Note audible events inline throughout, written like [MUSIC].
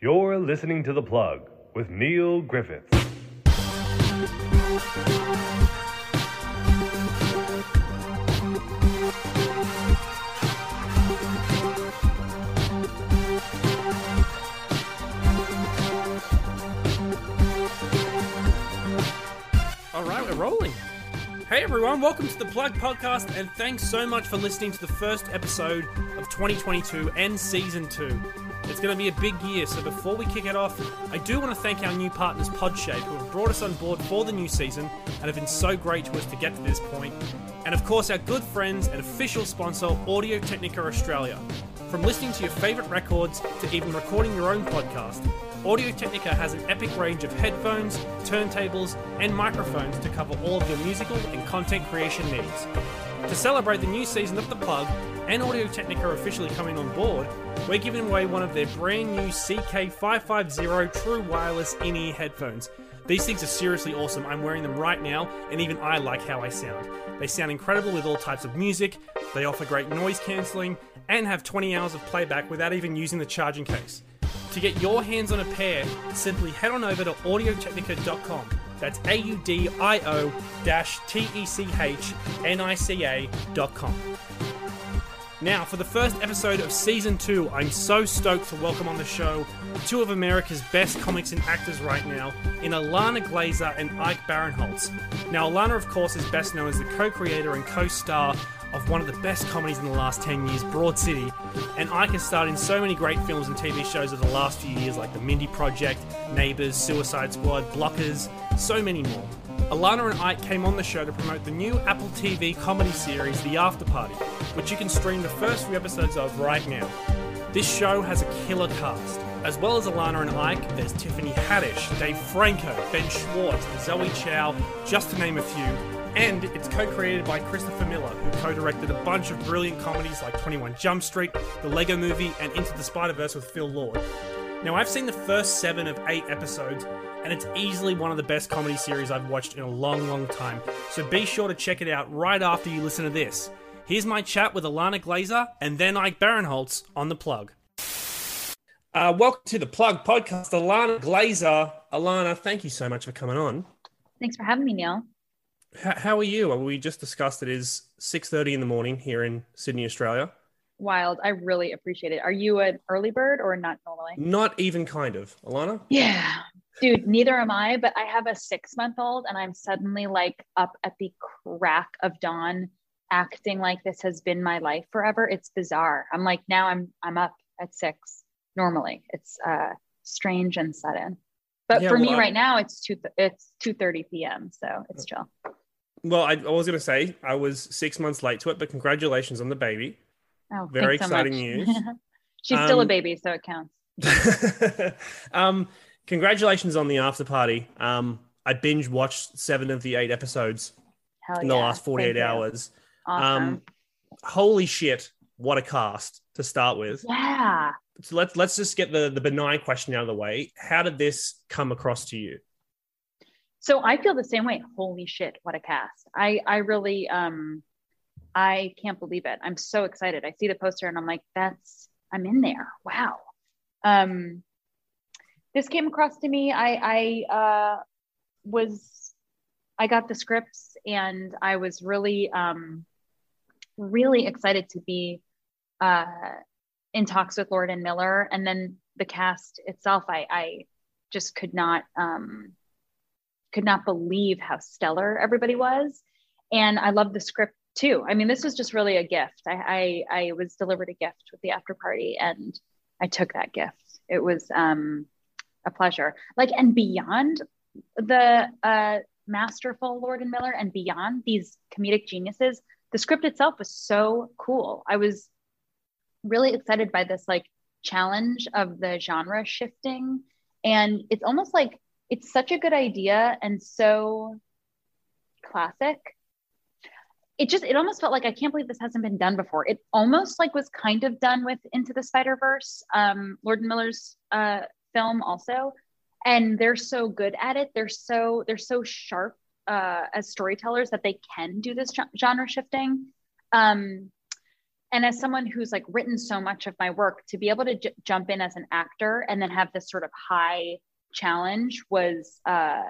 You're listening to The Plug with Neil Griffiths. All right, we're rolling. Hey everyone, welcome to the Plug Podcast, and thanks so much for listening to the first episode of 2022 and season two. It's going to be a big year, so before we kick it off, I do want to thank our new partners, Podshape, who have brought us on board for the new season and have been so great to us to get to this point. And of course, our good friends and official sponsor, Audio Technica Australia. From listening to your favourite records to even recording your own podcast, Audio Technica has an epic range of headphones, turntables, and microphones to cover all of your musical and content creation needs. To celebrate the new season of The Plug and Audio Technica officially coming on board, we're giving away one of their brand new CK550 True Wireless in ear headphones. These things are seriously awesome. I'm wearing them right now, and even I like how I sound. They sound incredible with all types of music, they offer great noise cancelling, and have 20 hours of playback without even using the charging case. To get your hands on a pair, simply head on over to audiotechnica.com. That's A U D I O T E C H N I C A.com. Now, for the first episode of season two, I'm so stoked to welcome on the show two of America's best comics and actors right now in Ilana Glazer and Ike Barinholtz. Now, Ilana, of course, is best known as the co creator and co star of one of the best comedies in the last 10 years, Broad City, and Ike has starred in so many great films and TV shows of the last few years like The Mindy Project, Neighbours, Suicide Squad, Blockers, so many more. Ilana and Ike came on the show to promote the new Apple TV comedy series, The After Party, which you can stream the first few episodes of right now. This show has a killer cast. As well as Ilana and Ike, there's Tiffany Haddish, Dave Franco, Ben Schwartz, Zoe Chao, just to name a few, and it's co-created by Christopher Miller, who co-directed a bunch of brilliant comedies like 21 Jump Street, The Lego Movie, and Into the Spider-Verse with Phil Lord. Now, I've seen the first seven of eight episodes, and it's easily one of the best comedy series I've watched in a long, long time. So be sure to check it out right after you listen to this. Here's my chat with Ilana Glazer and then Ike Barinholtz on the plug. Uh, welcome to the Plug podcast, Ilana Glazer. Ilana, thank you so much for coming on. Thanks for having me, Neil. How, how are you? We just discussed it is 6.30 in the morning here in Sydney, Australia. Wild. I really appreciate it. Are you an early bird or not normally? Not even kind of. Ilana? Yeah. Dude, neither am I, but I have a six month old and I'm suddenly like up at the crack of dawn acting like this has been my life forever. It's bizarre. I'm like now I'm I'm up at six normally. It's uh strange and sudden. But Yeah, for well, me I- right now it's two it's two thirty PM. So it's chill. Well, I, I was going to say I was six months late to it, but congratulations on the baby. Oh Very thanks so exciting news. [LAUGHS] She's still a Um, baby, so it counts. [LAUGHS] um, congratulations on the after party. Um, I binge watched seven of the eight episodes Hell in the yeah. last 48 Thank hours. Awesome. Um, holy shit, what a cast to start with. yeah. So let's let's just get the, the benign question out of the way. How did this come across to you? So I feel the same way. Holy shit, what a cast. I I really um I can't believe it. I'm so excited. I see the poster and I'm like, that's I'm in there. Wow. Um this came across to me. I I uh was I got the scripts and I was really um really excited to be uh in talks with Lord and Miller and then the cast itself I I just could not um could not believe how stellar everybody was. And I loved the script too. I mean, this was just really a gift. I, I, I was delivered a gift with the after party and I took that gift. It was um, a pleasure. Like, and beyond the uh, masterful Lord and Miller and beyond these comedic geniuses, the script itself was so cool. I was really excited by this like challenge of the genre shifting. And it's almost like it's such a good idea and so classic. It just it almost felt like i can't believe this hasn't been done before. It almost like was kind of done with into the spider verse um lord and miller's uh film also. And they're so good at it. They're so they're so sharp uh as storytellers that they can do this genre shifting. Um and as someone who's like written so much of my work to be able to j- jump in as an actor and then have this sort of high challenge was uh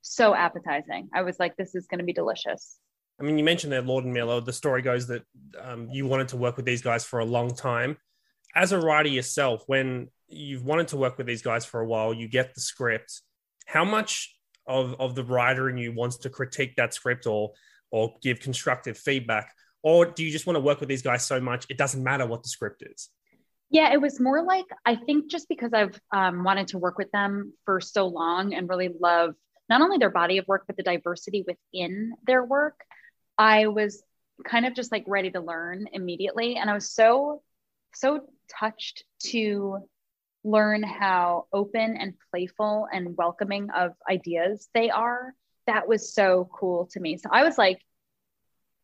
so appetizing i was like this is going to be delicious I mean, you mentioned that Lord and Miller. The story goes that um, you wanted to work with these guys for a long time. As a writer yourself, when you've wanted to work with these guys for a while, you get the script. How much of, of the writer in you wants to critique that script or or give constructive feedback, or do you just want to work with these guys so much it doesn't matter what the script is? Yeah, it was more like I think just because I've um, wanted to work with them for so long and really love not only their body of work but the diversity within their work. I was kind of just like ready to learn immediately. And I was so, so touched to learn how open and playful and welcoming of ideas they are. That was so cool to me. So I was like,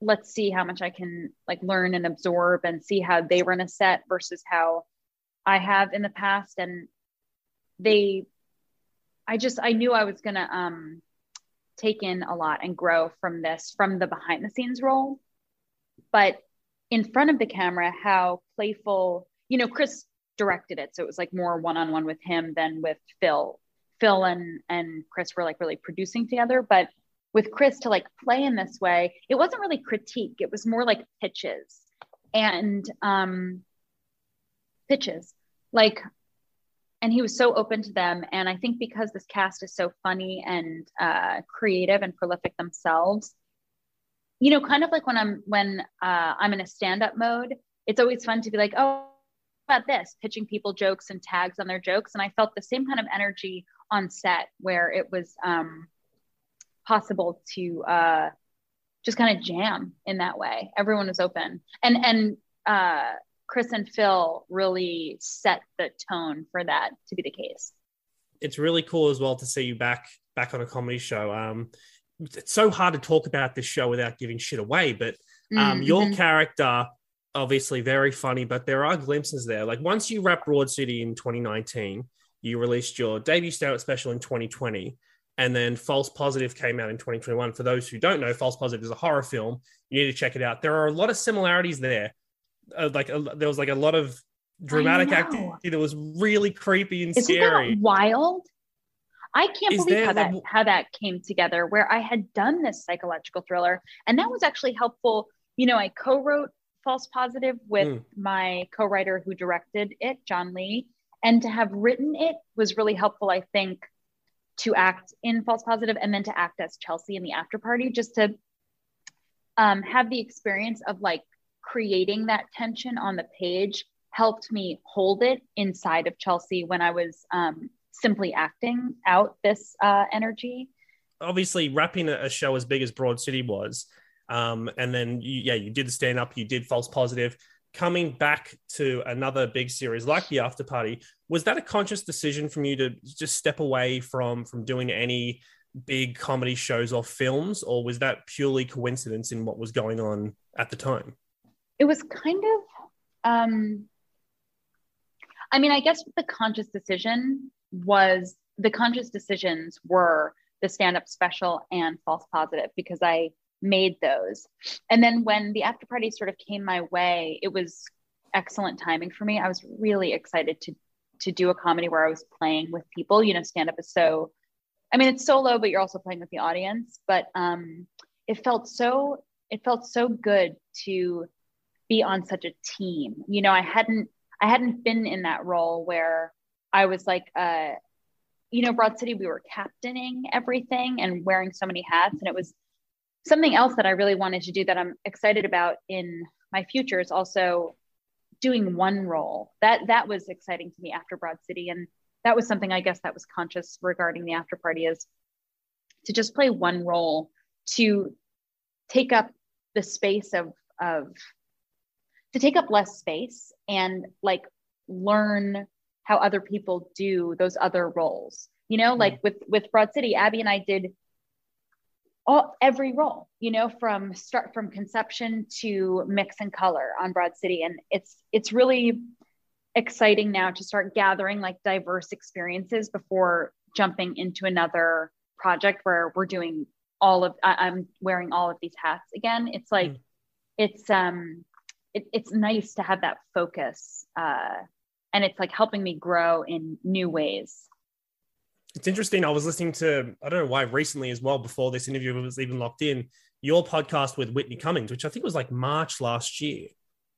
let's see how much I can like learn and absorb and see how they run a set versus how I have in the past. And they, I just, I knew I was going to, um, take in a lot and grow from this from the behind the scenes role. But in front of the camera how playful you know chris directed it. So it was like more one-on-one with him than with phil. Phil and and chris were like really producing together. But with chris to like play in this way it wasn't really critique it was more like pitches. And um pitches. Like and he was so open to them and i think because this cast is so funny and uh, creative and prolific themselves you know kind of like when i'm when uh, i'm in a stand-up mode it's always fun to be like oh about this pitching people jokes and tags on their jokes and i felt the same kind of energy on set where it was um, possible to uh, just kind of jam in that way everyone was open and and uh, Chris and Phil really set the tone for that to be the case. It's really cool as well to see you back back on a comedy show. Um, it's so hard to talk about this show without giving shit away, but um, mm-hmm. your character obviously very funny, but there are glimpses there. Like once you wrap Broad City in 2019, you released your debut stand-up special in 2020 and then false positive came out in 2021 for those who don't know false positive is a horror film you need to check it out there are a lot of similarities there uh, like a, there was like a lot of dramatic activity that was really creepy and Isn't scary. Wild. I can't Is believe how that how that came together. Where I had done this psychological thriller, and that was actually helpful. You know, I co-wrote False Positive with mm. my co-writer who directed it, John Lee, and to have written it was really helpful. I think to act in False Positive and then to act as Chelsea in the after party, just to um, have the experience of like creating that tension on the page helped me hold it inside of Chelsea when I was um, simply acting out this uh, energy. Obviously, wrapping a show as big as Broad City was, um, and then you, yeah, you did the stand up, you did false positive. Coming back to another big series like the After Party, was that a conscious decision from you to just step away from from doing any big comedy shows or films, or was that purely coincidence in what was going on at the time? it was kind of um i mean i guess the conscious decision was the conscious decisions were the stand up special and false positive because i made those and then when the after party sort of came my way it was excellent timing for me i was really excited to to do a comedy where i was playing with people you know stand up is so i mean it's solo but you're also playing with the audience but um it felt so it felt so good to be on such a team. You know, I hadn't I hadn't been in that role where I was like uh you know, Broad City, we were captaining everything and wearing so many hats. And it was something else that I really wanted to do that I'm excited about in my future is also doing one role. That that was exciting to me after Broad City. And that was something I guess that was conscious regarding the after party is to just play one role to take up the space of of to take up less space and like learn how other people do those other roles you know like with with broad city abbi and i did all every role you know from start from conception to mix and color on broad city and it's it's really exciting now to start gathering like diverse experiences before jumping into another project where we're doing all of I, am wearing all of these hats again it's like mm. it's um it, it's nice to have that focus. Uh, and it's like helping me grow in new ways. It's interesting. I was listening to, I don't know why recently as well, before this interview was even locked in, your podcast with Whitney Cummings, which I think was like March last year.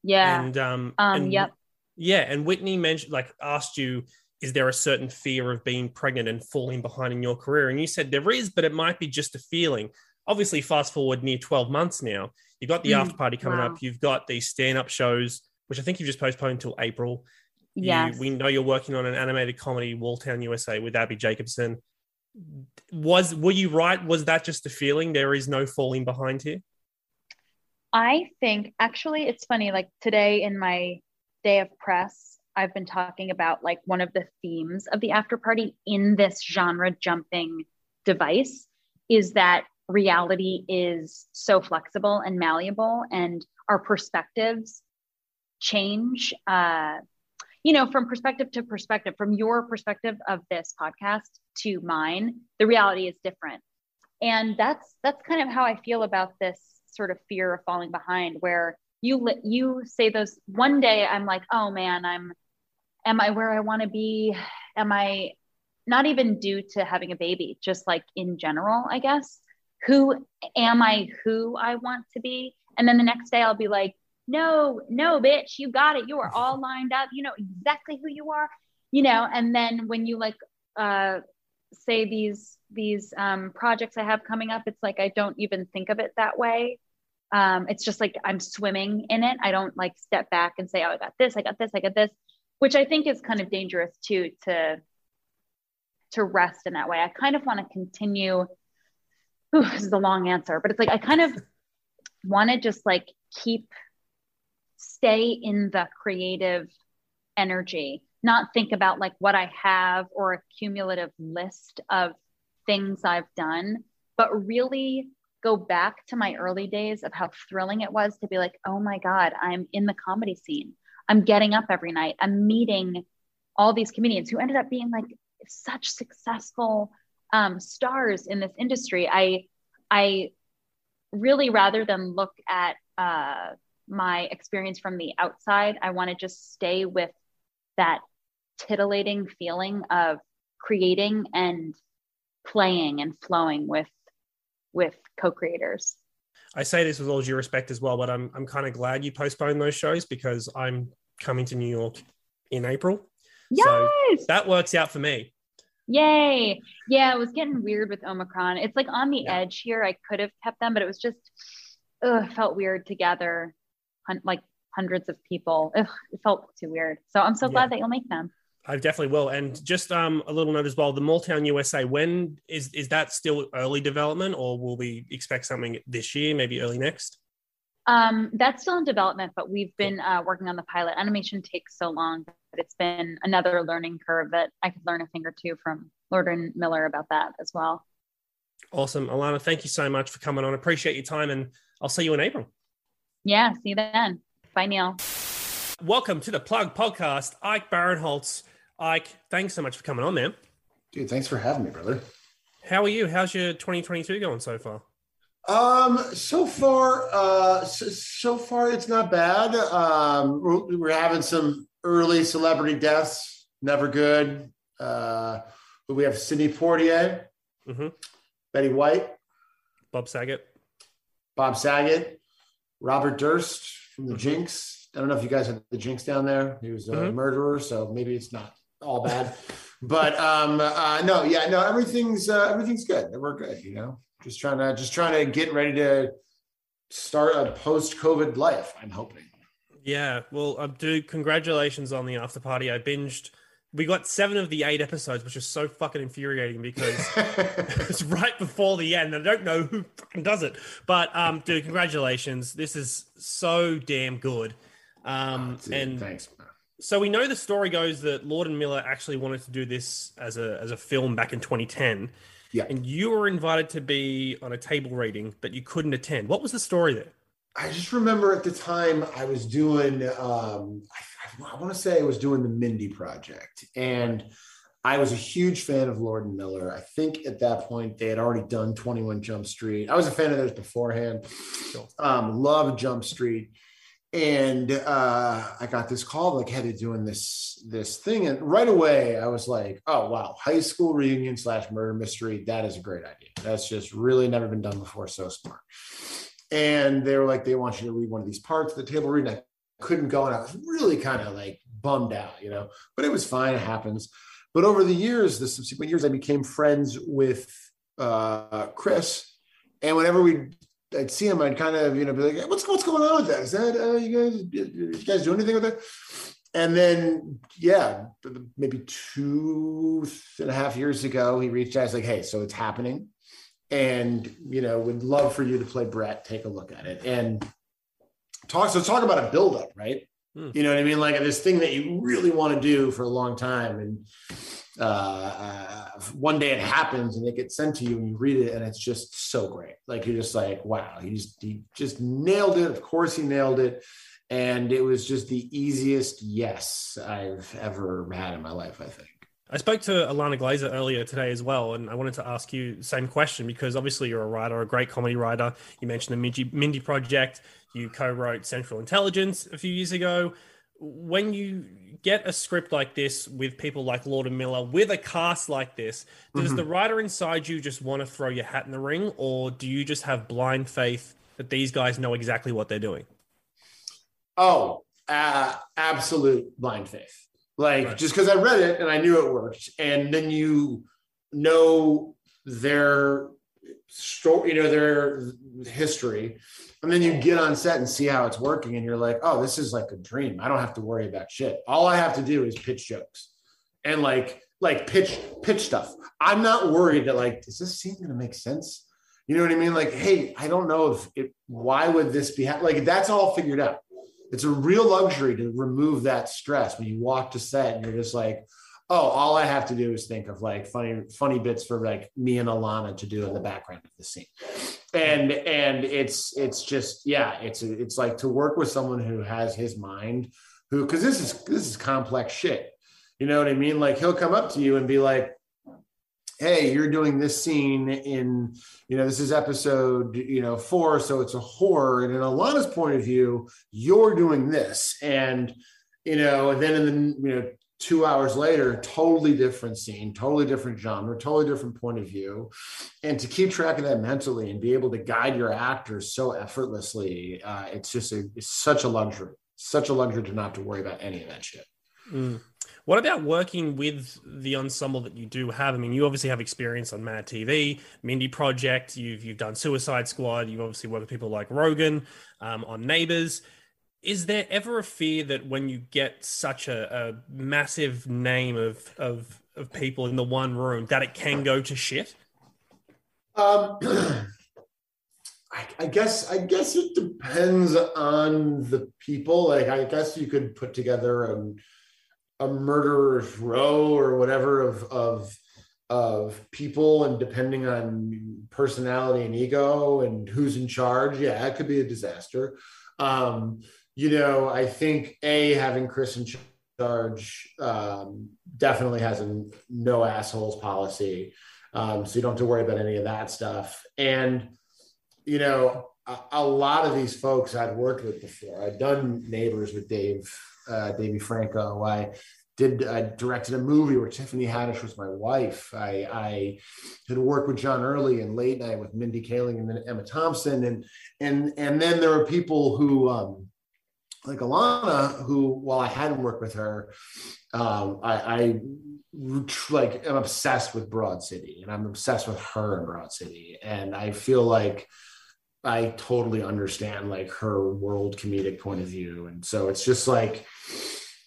Yeah. And um, Um, and, yep. Yeah, and Whitney mentioned like asked you, is there a certain fear of being pregnant and falling behind in your career? And you said there is, but it might be just a feeling. Obviously, fast forward near 12 months now, you've got the Mm, after party coming wow. up, you've got these stand-up shows, which I think you've just postponed until April. Yes. we know you're working on an animated comedy, Malltown USA, with Abbi Jacobson. Was were you right? Was that just a feeling? There is no falling behind here. I think actually it's funny. Like today in my day of press, I've been talking about like one of the themes of the after party in this genre jumping device is that reality is so flexible and malleable, and our perspectives change. Uh, you know, from perspective to perspective, from your perspective of this podcast to mine, the reality is different. And that's that's kind of how i feel about this sort of fear of falling behind where you you say those one day i'm like oh man i'm am i where i want to be? Am i not even due to having a baby just like in general i guess. Who am i who i want to be? And then the next day i'll be like no no bitch you got it you are all [LAUGHS] lined up you know exactly who you are you know and then when you like uh say these these um, projects I have coming up, it's like I don't even think of it that way. Um, it's just like I'm swimming in it. I don't like step back and say, "Oh, I got this, I got this, I got this," which I think is kind of dangerous too to to rest in that way. I kind of want to continue. Ooh, this is a long answer, but it's like I kind of want to just like keep stay in the creative energy not think about like what I have or a cumulative list of things I've done, but really go back to my early days of how thrilling it was to be like, oh my God, I'm in the comedy scene. I'm getting up every night. I'm meeting all these comedians who ended up being like such successful um, stars in this industry. I, I really, rather than look at uh, my experience from the outside, I want to just stay with that titillating feeling of creating and playing and flowing with with co-creators I say this with all due respect as well, but I'm I'm kind of glad you postponed those shows because I'm coming to New York in April. So yes that works out for me. yay yeah it was getting weird with omicron it's like on the Yeah. edge here i could have kept them but it was just ugh, felt weird to gather hun- like hundreds of people [LAUGHS] ugh, it felt too weird so i'm so Yeah. glad that you'll make them I definitely will. And just um, a little note as well: the Malltown USA. When is is that still early development, or will we expect something this year, maybe early next? Um, that's still in development, but we've been uh, working on the pilot. Animation takes so long, but it's been another learning curve that I could learn a thing or two from Lord and Miller about that as well. Awesome, Ilana. Thank you so much for coming on. Appreciate your time, and I'll see you in April. Yeah, see you then. Bye, Neil. Welcome to the Plug Podcast, Ike Barinholtz. Ike, thanks so much for coming on, man. Dude, thanks for having me, brother. How are you? How's your 2022 going so far? Um, so far, uh, so, so far it's not bad. Um, we're, we're having some early celebrity deaths. Never good. Uh, but we have Sidney Poitier, Mhm. Betty White, Bob Saget. Bob Saget, Robert Durst from the Mhm. Jinx. I don't know if you guys have the Jinx down there. He was a Mhm. murderer, so maybe it's not all bad. but um, uh, no, yeah, no, everything's uh, everything's good. We're good, you know. Just trying to just trying to get ready to start a post-COVID life. I'm hoping. Yeah, well, uh, dude, congratulations on the after party. I binged. We got seven of the eight episodes, which is so fucking infuriating because [LAUGHS] it's right before the end. I don't know who fucking does it, but um, dude, congratulations. This is so damn good. Um, Dude, and thanks. so we know the story goes that Lord and Miller actually wanted to do this as a as a film back in 2010. Yeah. And you were invited to be on a table reading, but you couldn't attend. What was the story there? I just remember at the time I was doing, um, I, I want to say I was doing the Mindy Project, and I was a huge fan of Lord and Miller. I think at that point they had already done 21 Jump Street. I was a fan of theirs beforehand. Um, love Jump Street. and uh, I got this call like, "Hey, they're doing this this thing," and right away I was like, "Oh wow, high school reunion slash murder mystery. That is a great idea. That's just really never been done before. So smart." And they were like, "They want you to read one of these parts of the table read." I couldn't go, and I was really kind of like bummed out, you know. But it was fine. It happens. But over the years, the subsequent years, I became friends with uh, Chris, and whenever we I'd see him, I'd kind of, you know, be like, what's what's going on with that? Is that uh, you guys you guys do anything with it? And then, yeah, maybe two and a half years ago, he reached out. He's like, hey, so it's happening, and you know, would love for you to play Brett. Take a look at it and talk. So talk about a buildup, right? Hmm. You know what I mean? Like this thing that you really want to do for a long time, and uh, uh, one day it happens and it gets sent to you and you read it and it's just so great. Like you're just like, wow, he just, he just nailed it. Of course he nailed it. And it was just the easiest yes I've ever had in my life, I think. I spoke to Ilana Glazer earlier today as well, and I wanted to ask you the same question because obviously you're a writer, a great comedy writer. You mentioned the Mindy, Mindy Project. You co-wrote Central Intelligence a few years ago when you get a script like this with people like Lord and Miller, with a cast like this, does mm-hmm. the writer inside you just want to throw your hat in the ring, or do you just have blind faith that these guys know exactly what they're doing? Oh, uh, absolute blind faith. Like right. just because I read it and I knew it worked, and then you know their story, you know their history, and then you get on set and see how it's working, and you're like, oh, this is like a dream. I don't have to worry about shit. All I have to do is pitch jokes and like like pitch pitch stuff. I'm not worried that like, is this scene gonna make sense? You know what I mean? Like, hey, I don't know if it. Why would this be ha-? like? That's all figured out. It's a real luxury to remove that stress when you walk to set and you're just like, oh, all I have to do is think of like funny, funny bits for like me and Ilana to do in the background of the scene. And and it's it's just, yeah, it's it's like to work with someone who has his mind, who because this is this is complex shit. You know what I mean? Like he'll come up to you and be like, hey you're doing this scene in you know this is episode you know four so it's a horror and in ilana's point of view you're doing this and you know and then in the you know two hours later, totally different scene, totally different genre, totally different point of view. And to keep track of that mentally and be able to guide your actors so effortlessly, uh, it's just a, it's such a luxury, such a luxury to not have to worry about any of that shit. Mm. What about working with the ensemble that you do have? I mean, you obviously have experience on Mad TV, Mindy Project. You've you've done Suicide Squad. You've obviously worked with people like Rogan um, on Neighbors is there ever a fear that when you get such a, a massive name of, of of people in the one room that it can go to shit? Um, [CLEARS THROAT] I, I, guess I guess it depends on the people. Like I guess you could put together a, a murderer's row or whatever of of of people, and depending on personality and ego and who's in charge, yeah, it could be a disaster. Um, you know, I think a having Chris in charge um, definitely has a no assholes policy, um, so you don't have to worry about any of that stuff. And you know, a, a lot of these folks I'd worked with before. I'd done Neighbors with Dave, uh, Davey Franco. I did I directed a movie where Tiffany Haddish was my wife. I, I had worked with John Early in Late Night with Mindy Kaling and then Emma Thompson, and and and then there were people who um, like Ilana, who while I hadn't worked with her, um, I, I like am obsessed with Broad City, and I'm obsessed with her in Broad City, and I feel like I totally understand like her world comedic point of view, and so it's just like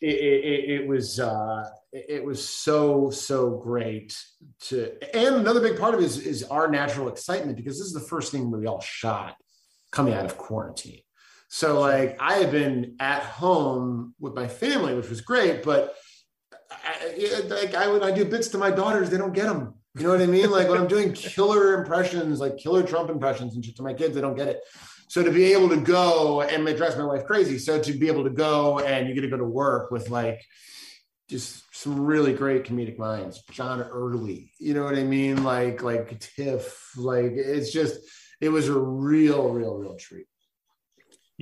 it, it, it was uh, it was so so great to, and another big part of it is, is our natural excitement because this is the first thing we all shot coming out of quarantine. So like I had been at home with my family, which was great, but I, like I when I do bits to my daughters, they don't get them. You know what I mean? Like when I'm doing killer impressions, like killer Trump impressions and shit to my kids, they don't get it. So to be able to go and dress my wife crazy. So to be able to go and you get to go to work with like just some really great comedic minds, John Early, you know what I mean? Like like Tiff, like it's just it was a real, real, real treat.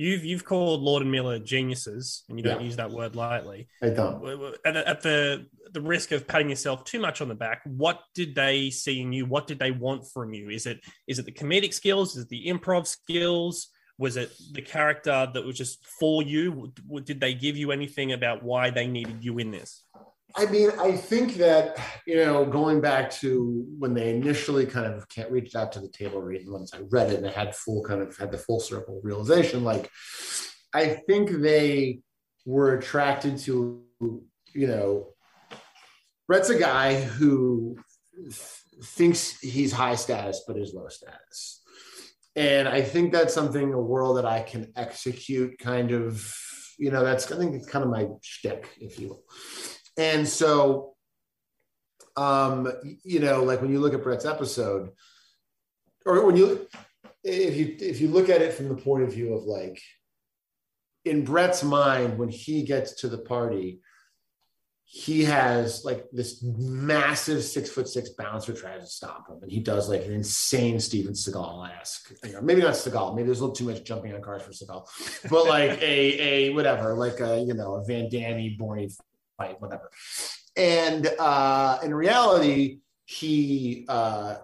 You've you've called Lord and Miller geniuses, and you don't Yeah. use that word lightly. I don't. At, the- at the the risk of patting yourself too much on the back, what did they see in you? What did they want from you? Is it is it the comedic skills? Is it the improv skills? Was it the character that was just for you? Did they give you anything about why they needed you in this? I mean, I think that you know, going back to when they initially kind of can't reach out to the table read, once I read it and I had full kind of had the full circle realization, like I think they were attracted to, you know, Brett's a guy who th- thinks he's high status but is low status. And I think that's something, a world that I can execute kind of, you know, that's, I think it's kind of my shtick, if you will. And so, um, you know, like when you look at Brett's episode, or when you, if you if you look at it from the point of view of like, in Brett's mind, when he gets to the party, he has like this massive six foot six bouncer tries to stop him, and he does like an insane Steven Seagal esque, maybe not Seagal, maybe there's a little too much jumping on cars for Seagal, but like [LAUGHS] a a whatever, like a you know a Van Damme Borny fight, whatever. And uh, in reality, he uh,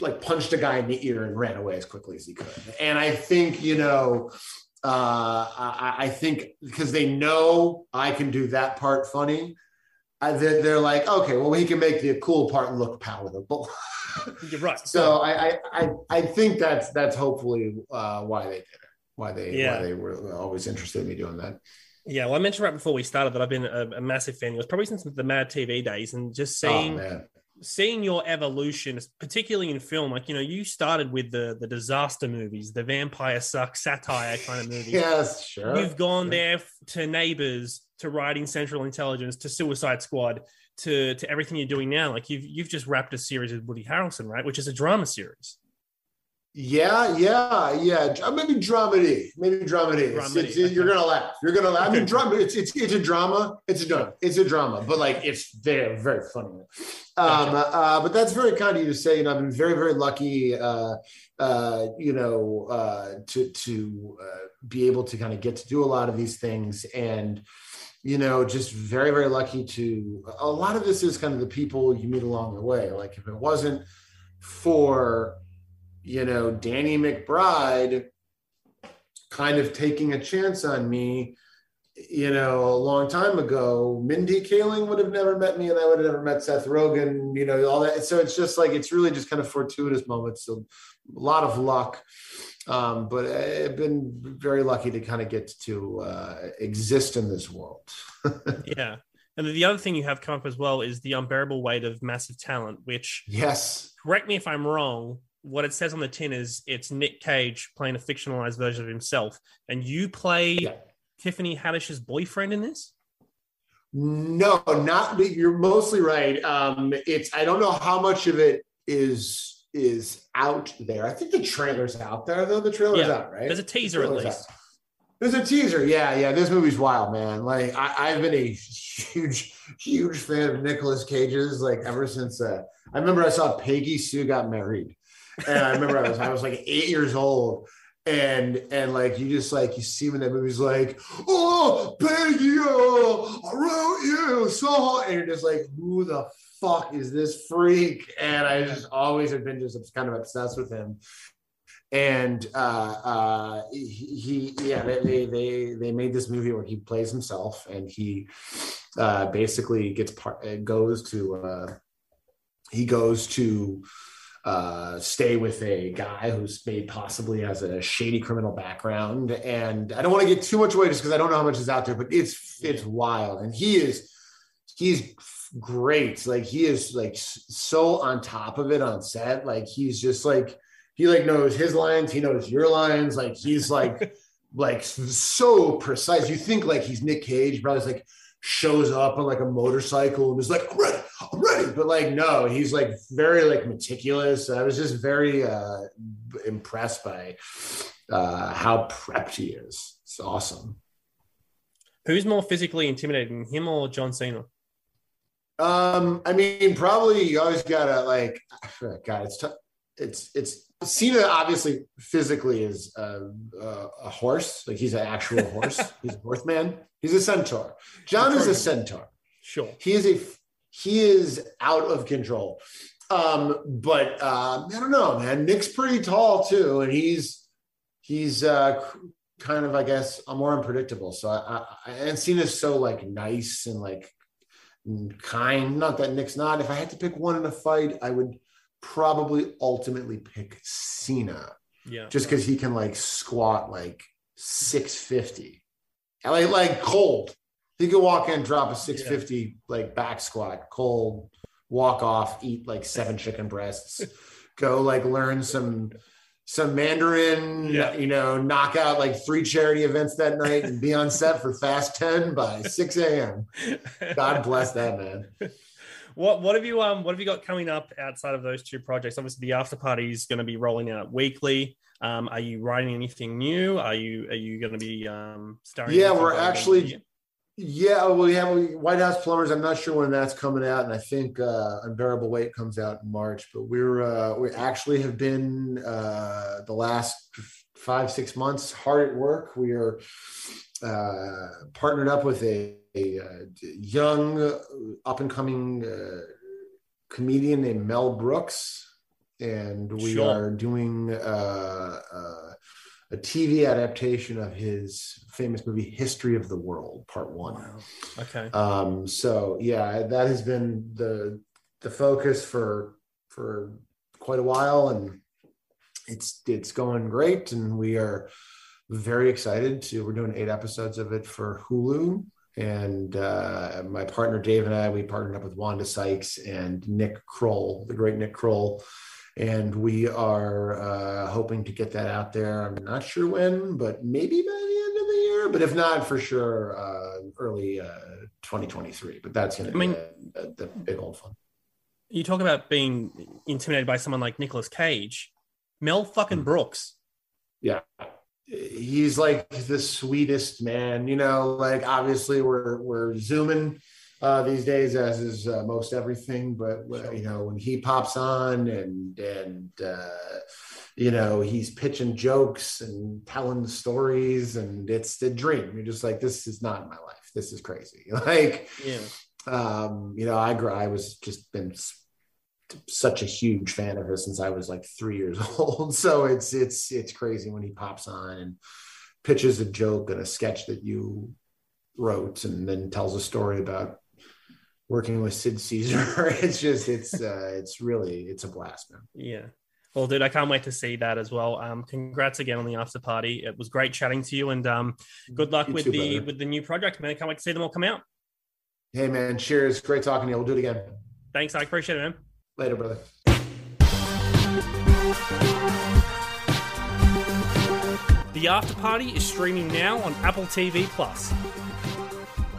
like punched a guy in the ear and ran away as quickly as he could. And I think you know, uh, I, I think because they know I can do that part funny. I, they're, they're like, okay, well, he can make the cool part look palatable. [LAUGHS] You're right. so I, I, I, I think that's that's hopefully uh, why they did it. Why they, Yeah. why they were always interested in me doing that. Yeah, well, I mentioned right before we started that I've been a, a massive fan. It was probably since the Mad TV days, and just oh, seeing oh seeing your evolution, particularly in film. Like you know, you started with the the disaster movies, the vampire suck satire kind of movies. yes, sure. You've gone there to Neighbors, to writing Central Intelligence, to Suicide Squad, to to everything you're doing now. Like you've you've just wrapped a series with Woody Harrelson, right? Which is a drama series. Yeah, yeah, yeah. Uh, Maybe dramedy. Maybe dramedy. It's- Dramedy, it's- You're gonna laugh. You're gonna laugh. I mean, drama. It's it's it's a drama. It's a drama. It's a drama. But like, it's very very funny. Um, uh, but that's very kind of you to say. You know, I've been very very lucky. Uh, uh, you know, uh, to to uh, be able to kind of get to do a lot of these things and you know just very very lucky to a lot of this is kind of the people you meet along the way like if it wasn't for you know, Danny McBride kind of taking a chance on me, you know, a long time ago. Mindy Kaling would have never met me, and I would have never met Seth Rogen, you know, all that. So it's just like, it's really just kind of fortuitous moments. So a lot of luck. Um, but I've been very lucky to kind of get to uh, exist in this world. [LAUGHS] Yeah. And the other thing you have come up as well is the unbearable weight of massive talent, which yes. correct me if I'm wrong. What it says on the tin is it's Nick Cage playing a fictionalized version of himself, and you play Yeah. Tiffany Haddish's boyfriend in this. No, not you're mostly right. Um, it's I don't know how much of it is is out there. I think the trailer's out there though. The trailer's Yeah, out, right? There's a teaser at least. out. There's a teaser. Yeah, yeah. This movie's wild, man. Like I, I've been a huge, huge fan of Nicolas Cage's like ever since uh, I remember I saw Peggy Sue got married. And I remember I was I was like eight years old. And and like you just like you see him in that movie's like, oh Peggy, oh, I wrote you so. And you're just like, who the fuck is this freak? And I just always have been just kind of obsessed with him and uh, uh, he, he yeah they, they they they made this movie where he plays himself and he uh, basically gets part uh, goes to uh, he goes to uh, stay with a guy who's made possibly has a shady criminal background. And I don't want to get too much away just because I don't know how much is out there but it's it's wild. And he is he's great. Like he is like so on top of it on set. Like he's just like he like knows his lines he knows your lines. Like he's like [LAUGHS] like so precise. You think like he's nick cage probably like shows up on like a motorcycle and is like i'm ready i'm ready but like no he's like very like meticulous i was just very uh impressed by uh how prepped he is it's awesome Who's more physically intimidating, him or John Cena? Um, I mean, probably you always gotta like, [SIGHS] God, it's tough. it's it's Cena obviously physically is a, a, a horse, like he's an actual [LAUGHS] horse. he's a horseman. He's a centaur. John is a centaur. Sure. He is a he is out of control. Um, but uh, I don't know, man. Nick's pretty tall too, and he's he's uh, kind of, I guess, more unpredictable. So I, I and Cena's so like nice and like kind. Not that Nick's not. If I had to pick one in a fight, I would probably ultimately pick Cena. Yeah. Just because he can like squat like 650. Like like cold. He could walk in, drop a 650 yeah. like back squat, cold, walk off, eat like seven chicken breasts, [LAUGHS] go like learn some some Mandarin, yeah. you know, knock out like three charity events that night and be on set for Fast 10 by 6 a.m. [LAUGHS] God bless that man. What what have you um what have you got coming up outside of those two projects? Obviously, the after party is going to be rolling out weekly. Um, are you writing anything new? Are you are you going to be um starring? Yeah, we're actually yeah, well, we have White House Plumbers. I'm not sure when that's coming out, and I think uh, Unbearable Weight comes out in March. But we're uh, we actually have been uh, the last five six months hard at work. We are uh, partnered up with a, a, a young up and coming uh, comedian named Mel Brooks, and we sure. are doing uh, uh a TV adaptation of his famous movie History of the World, Part One. Wow. Okay. Um, so yeah, that has been the the focus for for quite a while, and it's it's going great, and we are very excited to. We're doing eight episodes of it for Hulu, and uh, my partner Dave and I we partnered up with Wanda Sykes and Nick Kroll, the great Nick Kroll and we are uh, hoping to get that out there. I'm not sure when, but maybe by the end of the year. But if not, for sure, uh, early uh, 2023. But that's going to be mean, a, the big old fun. You talk about being intimidated by someone like Nicolas Cage, Mel fucking hmm. Brooks. Yeah, he's like the sweetest man. You know, like obviously we're we're zooming uh, these days, as is uh, most everything. But uh, you know, when he pops on and and uh, you know he's pitching jokes and telling stories, and it's the dream. You're just like, this is not my life. This is crazy. [LAUGHS] Like, yeah. Um, you know, I grew. I was just been such a huge fan of his since I was like three years [LAUGHS] old. So it's it's it's crazy when he pops on and pitches a joke and a sketch that you wrote and then tells a story about working with Sid Caesar. [LAUGHS] it's just it's [LAUGHS] uh, it's really it's a blast, man. Yeah. Well, dude, I can't wait to see that as well. Um, congrats again on the after party. It was great chatting to you, and um, good luck you with too, the brother. with the new project, man. I can't wait to see them all come out. Hey, man. Cheers. Great talking to you. We'll do it again. Thanks. I appreciate it, man. Later, brother. The after party is streaming now on Apple TV Plus.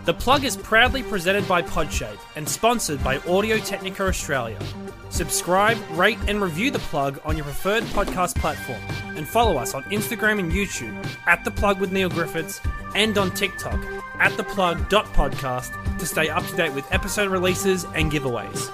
The plug is proudly presented by Podshape and sponsored by Audio Technica Australia. Subscribe, rate, and review the plug on your preferred podcast platform, and follow us on Instagram and YouTube at the plug with Neil Griffiths and on TikTok at the plug.podcast to stay up to date with episode releases and giveaways.